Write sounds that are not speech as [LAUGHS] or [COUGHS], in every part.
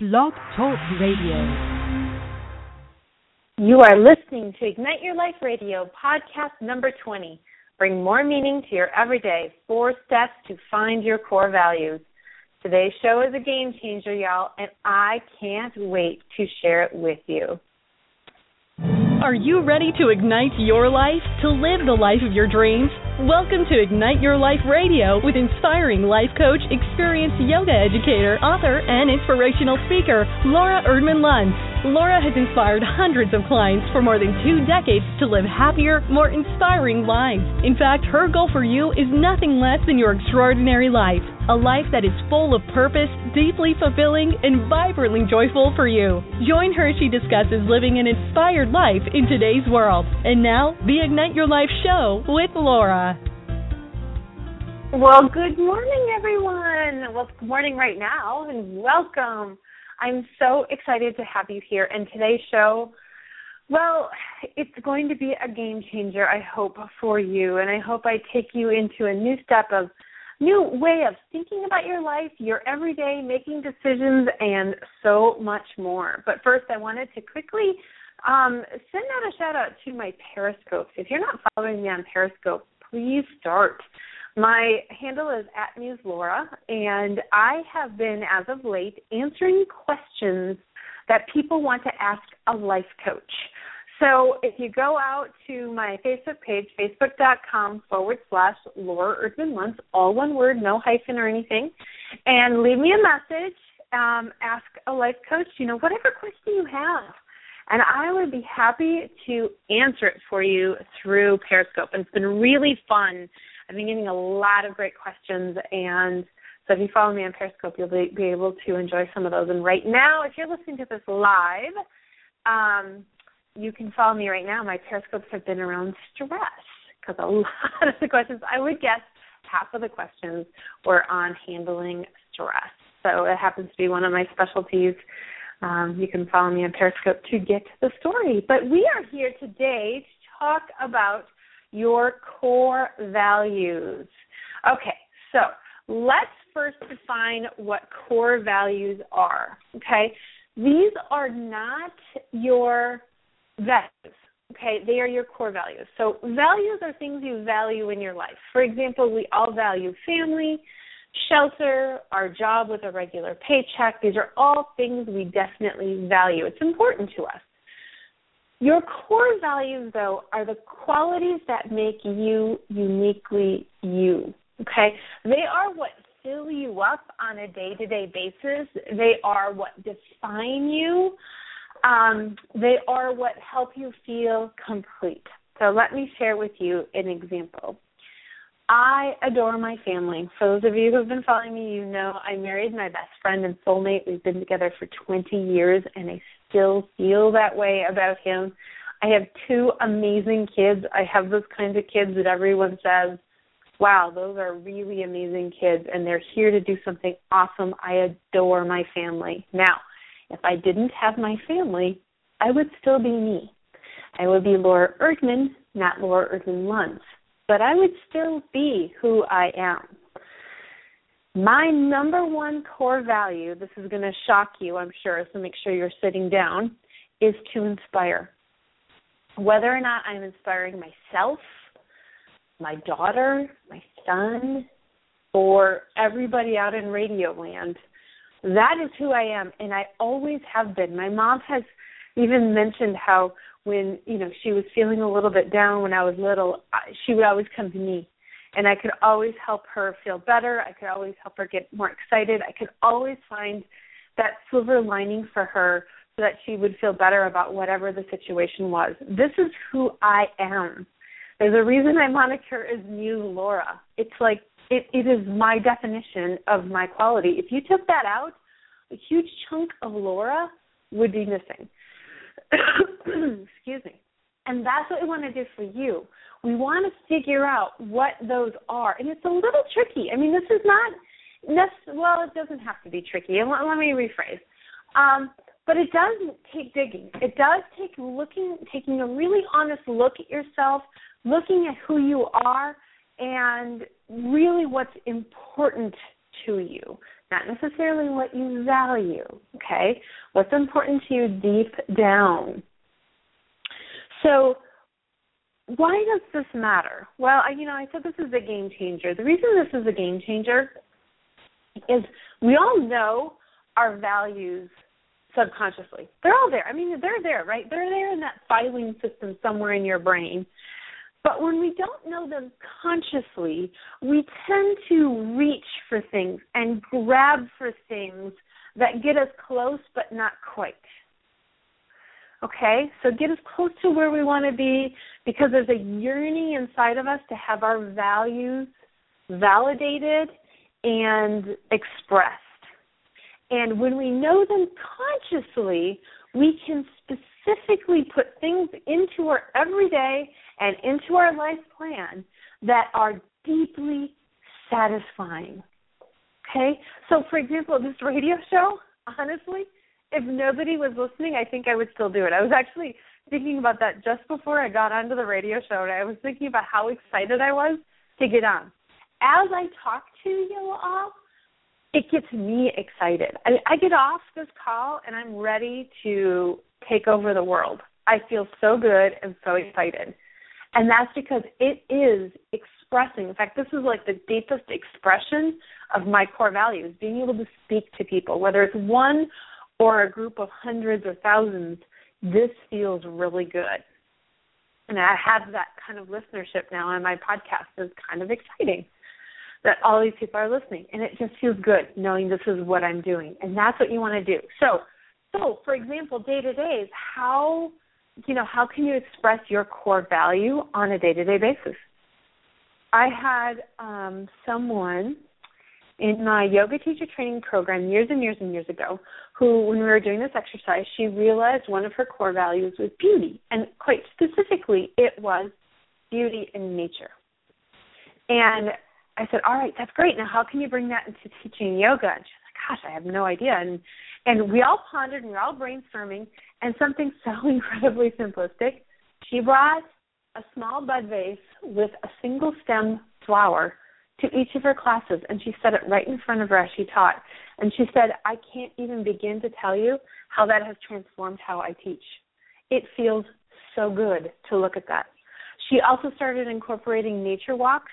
Blog Talk Radio. You are listening to Ignite Your Life Radio, podcast number 20. Bring more meaning to your everyday. Four steps to find your core values. Today's show is a game changer, y'all, and I can't wait to share it with you. Are you ready to ignite your life, to live the life of your dreams? Welcome to Ignite Your Life Radio with inspiring life coach, experienced yoga educator, author, and inspirational speaker, Laura Erdman Luntz. Laura has inspired hundreds of clients for more than two decades to live happier, more inspiring lives. In fact, her goal for you is nothing less than your extraordinary life. A life that is full of purpose, deeply fulfilling, and vibrantly joyful for you. Join her as she discusses living an inspired life in today's world. And now, the Ignite Your Life show with Laura. Well, good morning, everyone. Well, good morning right now, and welcome. I'm so excited to have you here. And today's show, well, it's going to be a game changer, I hope, for you. And I hope I take you into a new step of new way of thinking about your life, your everyday, making decisions, and so much more. But first, I wanted to quickly um, send out a shout out to my Periscopes. If you're not following me on Periscope, please start. My handle is at Muse Laura, and I have been, as of late, answering questions that people want to ask a life coach. So if you go out to my Facebook page, facebook.com forward slash Laura Erdman Luntz, all one word, no hyphen or anything, and leave me a message, um, ask a life coach, you know, whatever question you have. And I would be happy to answer it for you through Periscope. And it's been really fun. I've been getting a lot of great questions and so if you follow me on Periscope, you'll be, be able to enjoy some of those. And right now, if you're listening to this live, um, you can follow me right now. My periscopes have been around stress because a [LAUGHS] lot of the questions, I would guess, half of the questions were on handling stress. So it happens to be one of my specialties. Um, you can follow me on Periscope to get the story. But we are here today to talk about your core values. Okay, so let's first define what core values are. Okay, these are not your values. Okay, they are your core values. So, values are things you value in your life. For example, we all value family, shelter, our job with a regular paycheck. These are all things we definitely value. It's important to us. Your core values, though, are the qualities that make you uniquely you. Okay? They are what fill you up on a day to day basis, they are what define you um, they are what help you feel complete. So let me share with you an example. I adore my family. For those of you who have been following me, you know I married my best friend and soulmate. We've been together for 20 years, and I still feel that way about him. I have two amazing kids. I have those kinds of kids that everyone says, wow, those are really amazing kids, and they're here to do something awesome. I adore my family. Now, if I didn't have my family, I would still be me. I would be Laura Erdman, not Laura Erdman Luntz, but I would still be who I am. My number one core value, this is going to shock you, I'm sure, so make sure you're sitting down, is to inspire. Whether or not I'm inspiring myself, my daughter, my son, or everybody out in radio land, that is who I am, and I always have been. My mom has even mentioned how when you know she was feeling a little bit down when I was little, she would always come to me, and I could always help her feel better. I could always help her get more excited. I could always find that silver lining for her so that she would feel better about whatever the situation was. This is who I am. There's a reason my moniker is Muse Laura. It's like it, it is my definition of my quality. If you took that out, a huge chunk of Laura would be missing. [COUGHS] Excuse me. And that's what we want to do for you. We want to figure out what those are. And it's a little tricky. I mean, this is not well, it doesn't have to be tricky. And let, let me rephrase. Um, but it does take digging. It does take looking, taking a really honest look at yourself, looking at who you are, and really what's important to you. not necessarily what you value, okay? What's important to you deep down. So, why does this matter? Well, I, you know, I said this is a game changer. The reason this is a game changer is we all know our values subconsciously. They're all there. I mean, they're there, right? They're there in that filing system somewhere in your brain. But when we don't know them consciously, we tend to reach for things and grab for things that get us close but not quite. Okay? So get us close to where we want to be because there's a yearning inside of us to have our values validated and expressed. And when we know them consciously, we can specifically put things into our everyday and into our life plan that are deeply satisfying. Okay? So, for example, this radio show, honestly, if nobody was listening, I think I would still do it. I was actually thinking about that just before I got onto the radio show, and I was thinking about how excited I was to get on. As I talk to you all, it gets me excited. I, I get off this call and I'm ready to take over the world. I feel so good and so excited. And that's because it is expressing. In fact, this is like the deepest expression of my core values, being able to speak to people, whether it's one or a group of hundreds or thousands, this feels really good. And I have that kind of listenership now on my podcast is kind of exciting that all these people are listening and it just feels good knowing this is what I'm doing. And that's what you want to do. So so for example, day to days, how you know, how can you express your core value on a day to day basis? I had um someone in my yoga teacher training program years and years and years ago who when we were doing this exercise she realized one of her core values was beauty and quite specifically it was beauty in nature and I said, "All right, that's great. Now, how can you bring that into teaching yoga?" And she's like, "Gosh, I have no idea." And and we all pondered and we were all brainstorming, and something [LAUGHS] so incredibly simplistic. She brought a small bud vase with a single stem flower to each of her classes, and she set it right in front of her as she taught. And she said, "I can't even begin to tell you how that has transformed how I teach. It feels so good to look at that." She also started incorporating nature walks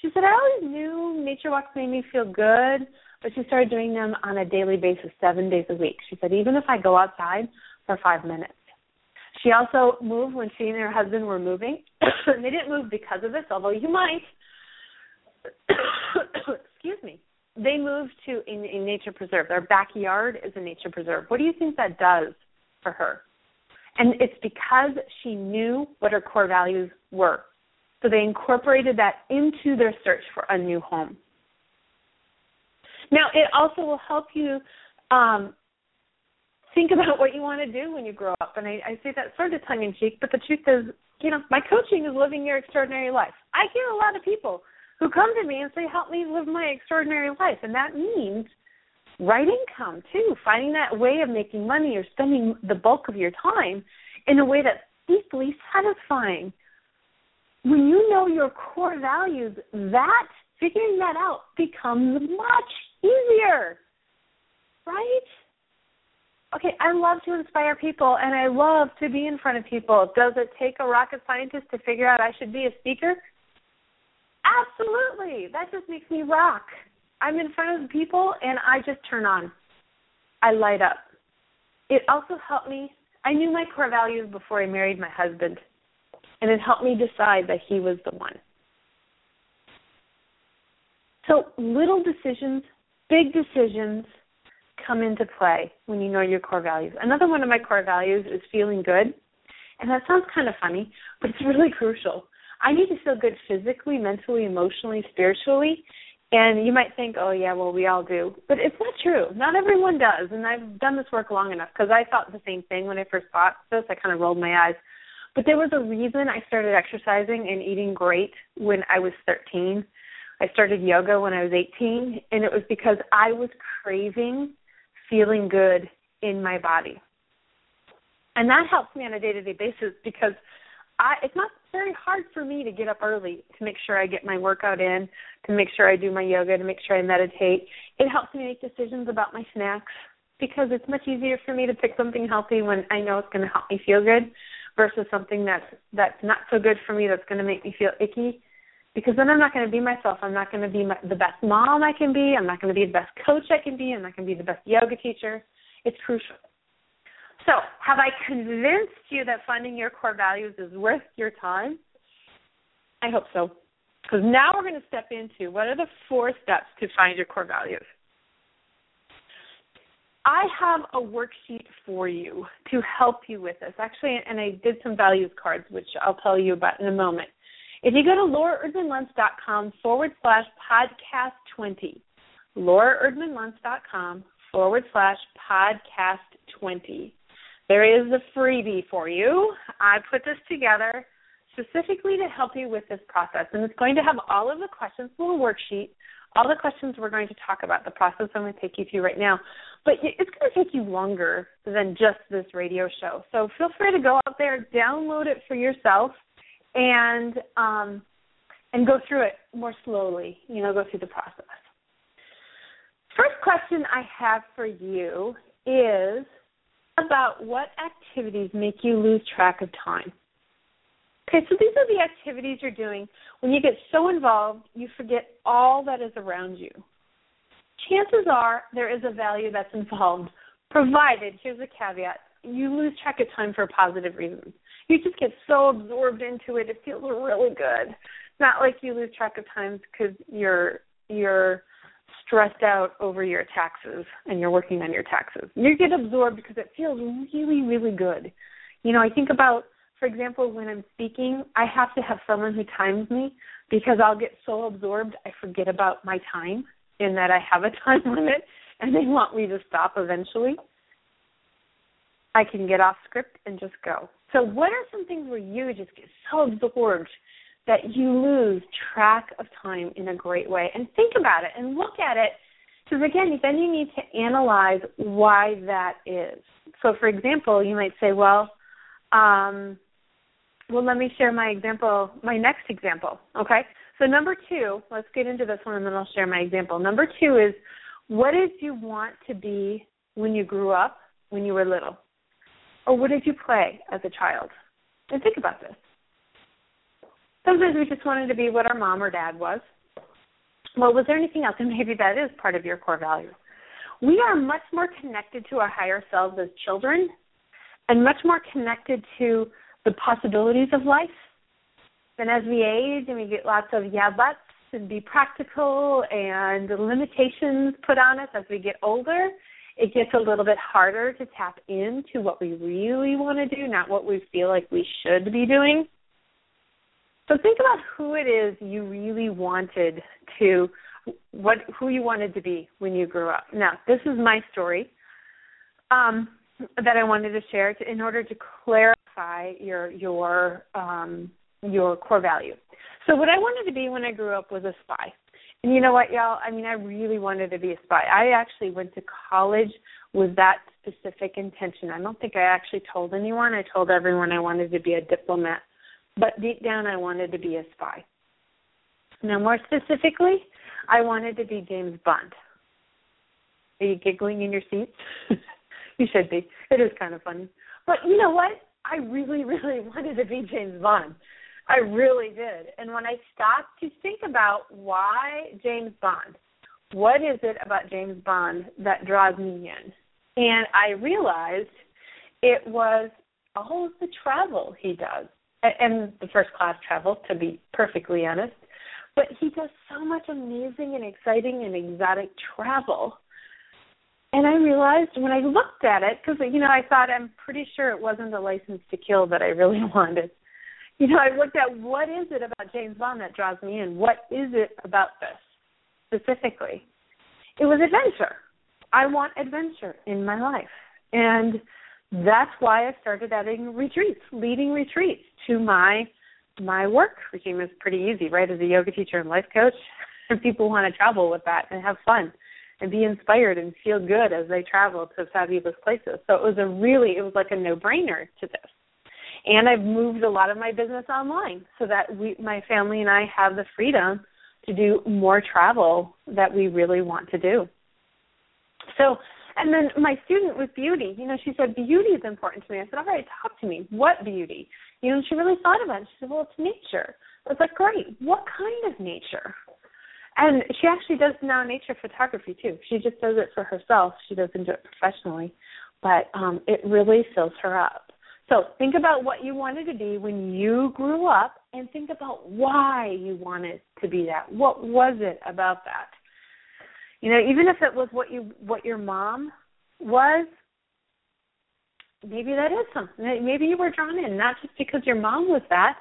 she said, I always knew nature walks made me feel good, but she started doing them on a daily basis, seven days a week. She said, even if I go outside for five minutes. She also moved when she and her husband were moving. [COUGHS] they didn't move because of this, although you might. [COUGHS] Excuse me. They moved to a, a nature preserve. Their backyard is a nature preserve. What do you think that does for her? And it's because she knew what her core values were. So they incorporated that into their search for a new home. Now, it also will help you um, think about what you want to do when you grow up. And I, I say that sort of tongue in cheek, but the truth is, you know, my coaching is living your extraordinary life. I hear a lot of people who come to me and say, Help me live my extraordinary life. And that means right income too, finding that way of making money or spending the bulk of your time in a way that's deeply satisfying when you know your core values, that figuring that out becomes much easier. Right? Okay, I love to inspire people and I love to be in front of people. Does it take a rocket scientist to figure out I should be a speaker? Absolutely. That just makes me rock. I'm in front of people and I just turn on. I light up. It also helped me. I knew my core values before I married my husband and it helped me decide that he was the one. So little decisions, big decisions come into play when you know your core values. Another one of my core values is feeling good. And that sounds kind of funny, but it's really [LAUGHS] crucial. I need to feel good physically, mentally, emotionally, spiritually. And you might think, oh, yeah, well, we all do. But it's not true. Not everyone does. And I've done this work long enough because I thought the same thing when I first thought this. I kind of rolled my eyes. But there was a reason I started exercising and eating great when I was 13. I started yoga when I was 18, and it was because I was craving feeling good in my body. And that helps me on a day to day basis because I it's not very hard for me to get up early to make sure I get my workout in, to make sure I do my yoga, to make sure I meditate. It helps me make decisions about my snacks because it's much easier for me to pick something healthy when I know it's going to help me feel good versus something that's that's not so good for me that's going to make me feel icky because then I'm not going to be myself. I'm not going to be my, the best mom I can be. I'm not going to be the best coach I can be. I'm not going to be the best yoga teacher. It's crucial. So, have I convinced you that finding your core values is worth your time? I hope so. Because now we're going to step into what are the four steps to find your core values. I have a worksheet for you to help you with this. Actually, and I did some values cards, which I'll tell you about in a moment. If you go to lauraerdmanluntz.com forward slash podcast 20, lauraerdmanluntz.com forward slash podcast 20, there is a freebie for you. I put this together specifically to help you with this process, and it's going to have all of the questions, little worksheet, all the questions we're going to talk about, the process I'm going to take you through right now. But it's going to take you longer than just this radio show. So feel free to go out there, download it for yourself, and um, and go through it more slowly. You know, go through the process. First question I have for you is about what activities make you lose track of time. Okay, so these are the activities you're doing when you get so involved you forget all that is around you. Chances are there is a value that's involved, provided, here's a caveat, you lose track of time for positive reasons you just get so absorbed into it. It feels really good. Not like you lose track of times because you're you're stressed out over your taxes and you're working on your taxes. You get absorbed because it feels really, really good. You know, I think about, for example, when I'm speaking, I have to have someone who times me because I'll get so absorbed I forget about my time in that I have a [LAUGHS] time limit and they want me to stop eventually. I can get off script and just go. So, what are some things where you just get so absorbed that you lose track of time in a great way? And think about it and look at it. Because again, then you need to analyze why that is. So, for example, you might say, well, um, well, let me share my example, my next example. Okay. So, number two, let's get into this one and then I'll share my example. Number two is what did you want to be when you grew up, when you were little? Or what did you play as a child? And think about this. Sometimes we just wanted to be what our mom or dad was. Well, was there anything else? And maybe that is part of your core value. We are much more connected to our higher selves as children and much more connected to the possibilities of life. And as we age and we get lots of yeah buts and be practical and limitations put on us as we get older, it gets a little bit harder to tap into what we really want to do, not what we feel like we should be doing. So think about who it is you really wanted to what who you wanted to be when you grew up. Now, this is my story um, that I wanted to share to, in order to clarify your your um, your core value. So what I wanted to be when I grew up was a spy. And you know what, y'all? I mean, I really wanted to be a spy. I actually went to college with that specific intention. I don't think I actually told anyone. I told everyone I wanted to be a diplomat. But deep down, I wanted to be a spy. Now, more specifically, I wanted to be James Bond. Are you giggling in your seat? [LAUGHS] you should be. It is kind of funny. But you know what? I really, [LAUGHS] really wanted to be James Bond. I really did. And when I stopped to think about why James Bond, what is it about James Bond that draws me in? And I realized it was all of the travel he does, and the first class travel, to be perfectly honest. But he does so much amazing and exciting and exotic travel. And I realized when I looked at it, because you know I thought I'm pretty sure it wasn't a license to kill that I really [LAUGHS] wanted you know, I looked at what is it about James Bond that draws me in? What is it about this specifically? It was adventure. I want adventure in my life. And that's why I started adding retreats, leading retreats to my my work regime is pretty easy, right? As a yoga teacher and life coach, [LAUGHS] people want to travel with that and have fun and be inspired and feel good as they travel to fabulous places. So it was a really it was like a no brainer to this. And I've moved a lot of my business online so that we my family and I have the freedom to do more travel that we really want to do. So and then my student with beauty, you know, she said beauty is important to me. I said, all right, talk to me. What beauty? You know, she really thought about it. She said, well, it's nature. I was like, great. What kind of nature? And she actually does now nature photography too. She just does it for herself. She doesn't do it professionally, but um, it really fills her up. So think about what you wanted to be when you grew up, and think about why you wanted to be that. What was it about that? You know, even if it was what you what your mom was, maybe that is something. Maybe you were drawn in, not just because your mom was that.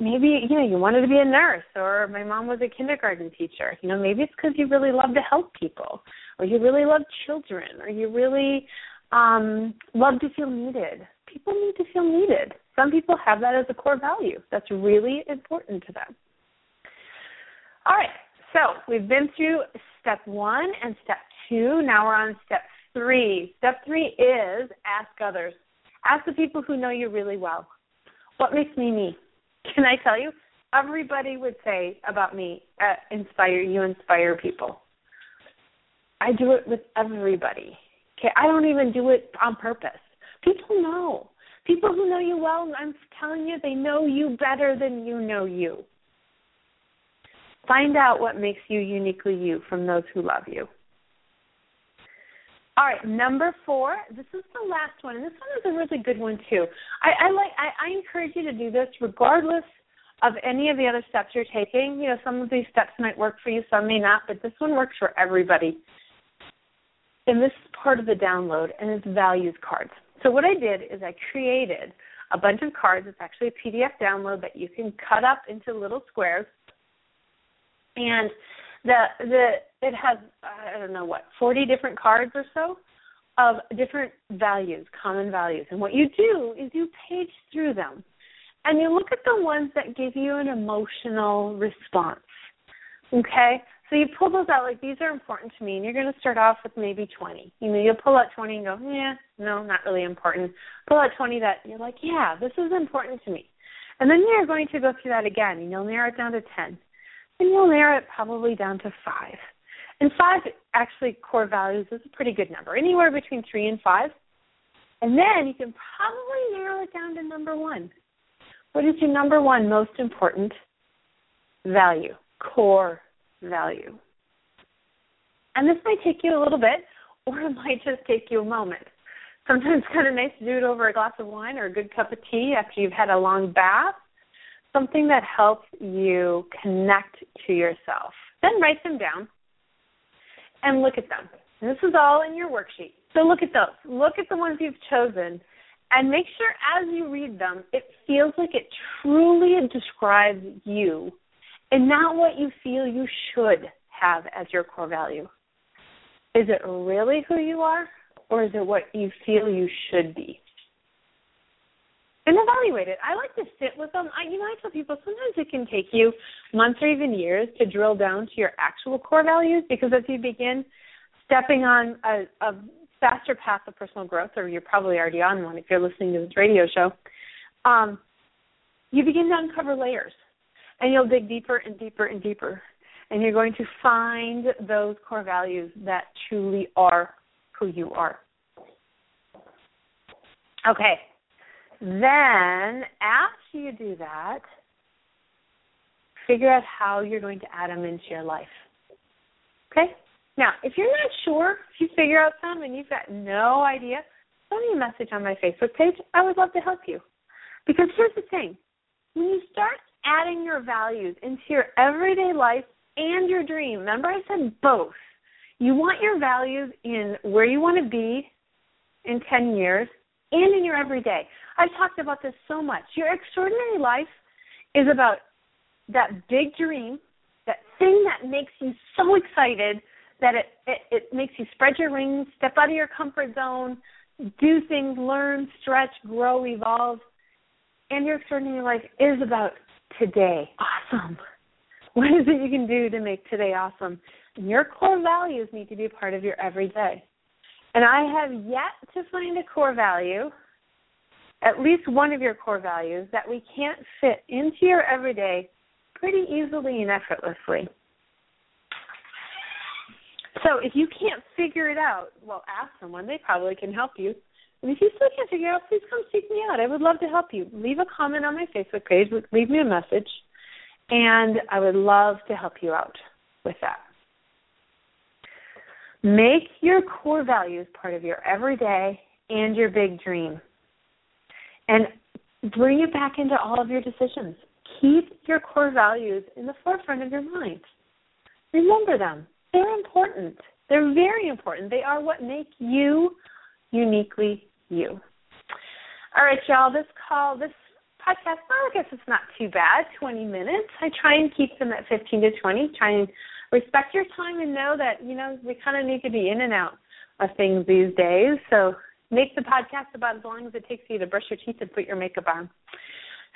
Maybe you know you wanted to be a nurse, or my mom was a kindergarten teacher. You know, maybe it's because you really love to help people, or you really love children, or you really um love to feel needed. People need to feel needed. Some people have that as a core value. That's really important to them. All right, so we've been through step one and step two. Now we're on step three. Step three is ask others. Ask the people who know you really well. What makes me me? Can I tell you? Everybody would say about me, uh, inspire you, inspire people. I do it with everybody. Okay, I don't even do it on purpose. People know. People who know you well, I'm telling you, they know you better than you know you. Find out what makes you uniquely you from those who love you. All right, number four. This is the last one, and this one is a really good one too. I, I like. I, I encourage you to do this regardless of any of the other steps you're taking. You know, some of these steps might work for you, some may not, but this one works for everybody. And this is part of the download, and it's values cards. So what I did is I created a bunch of cards. It's actually a PDF download that you can cut up into little squares and the the it has I don't know what forty different cards or so of different values, common values. And what you do is you page through them and you look at the ones that give you an emotional response. Okay? So you pull those out like these are important to me and you're going to start off with maybe 20. You know, you'll pull out 20 and go, "Yeah, no, not really important." Pull out 20 that you're like, "Yeah, this is important to me." And then you're going to go through that again and you'll narrow it down to 10 and you'll narrow it probably down to five. And five actually core values is a pretty good number, anywhere between three and five. And then you can probably narrow it down to number one. What is your number one most important value, core value? And this might take you a little bit, or it might just take you a moment. Sometimes it's kind of nice to do it over a glass of wine or a good cup of tea after you've had a long bath something that helps you connect to yourself. Then write them down and look at them. And this is all in your worksheet. So look at those. Look at the ones you've chosen and make sure as you read them, it feels like it truly describes you and not what you feel you should have as your core value. Is it really who you are or is it what you feel you should be? And evaluate it. I like to sit with them. I, you know, I tell people sometimes it can take you months or even years to drill down to your actual core values because as you begin stepping on a, a faster path of personal growth, or you're probably already on one if you're listening to this radio show, um, you begin to uncover layers, and you'll dig deeper and deeper and deeper, and you're going to find those core values that truly are who you are. Okay, then, after you do that, figure out how you're going to add them into your life. Okay? Now, if you're not sure, if you figure out some and you've got no idea, send me a message on my Facebook page. I would love to help you. Because here's the thing when you start adding your values into your everyday life and your dream, remember I said both. You want your values in where you want to be in 10 years and in your everyday. I've talked about this so much. Your extraordinary life is about that big dream, that thing that makes you so excited that it, it, it makes you spread your wings, step out of your comfort zone, do things, learn, stretch, grow, evolve. And your extraordinary life is about today. Awesome. What is it you can do to make today awesome? And your core values need to be a part of your everyday. And I have yet to find a core value at least one of your core values that we can't fit into your everyday pretty easily and effortlessly. So if you can't figure it out, well, ask someone. They probably can help you. And if you still can't figure it out, please come seek me out. I would love to help you. Leave a comment on my Facebook page. Leave me a message. And I would love to help you out with that. Make your core values part of your everyday and your big dream. And bring it back into all of your decisions. Keep your core values in the forefront of your mind. Remember them. They're important. They're very important. They are what make you uniquely you. All right, y'all. This call, this podcast, well, I guess it's not too bad. 20 minutes. I try and keep them at 15 to 20. Try and respect your time and know that, you know, we kind of need to be in and out of things these days. So make the podcast about as long as it takes you to brush your teeth and put your makeup on.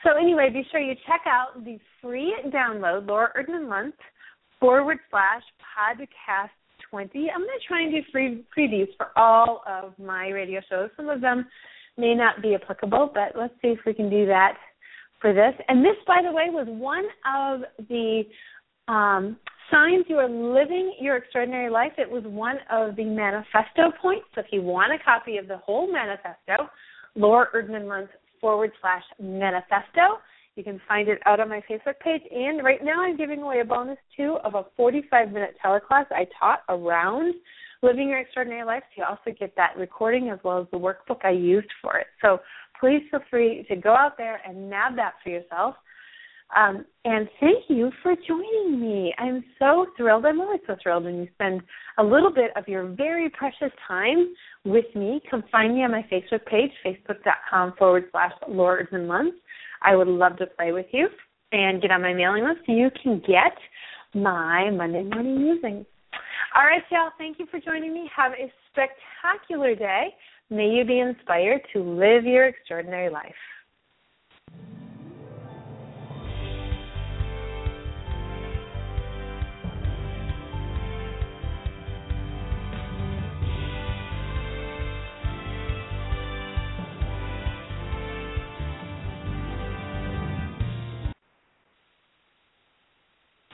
So anyway, be sure you check out the free download, Laura Erdman Luntz forward slash podcast 20. I'm going to try and do free previews for all of my radio shows. Some of them may not be applicable, but let's see if we can do that for this. And this, by the way, was one of the um, signs you are living your extraordinary life. It was one of the manifesto points. So if you want a copy of the whole manifesto, Laura Erdman Luntz forward slash manifesto. You can find it out on my Facebook page. And right now I'm giving away a bonus too of a 45 minute teleclass I taught around living your extraordinary life. So you also get that recording as well as the workbook I used for it. So please feel free to go out there and nab that for yourself. Um, and thank you for joining me. I'm so thrilled. I'm always so thrilled when you spend a little bit of your very precious time with me. Come find me on my Facebook page, facebook.com forward slash Laura Erdman Luntz. I would love to play with you and get on my mailing list so you can get my Monday morning musings. All right, y'all. Thank you for joining me. Have a spectacular day. May you be inspired to live your extraordinary life.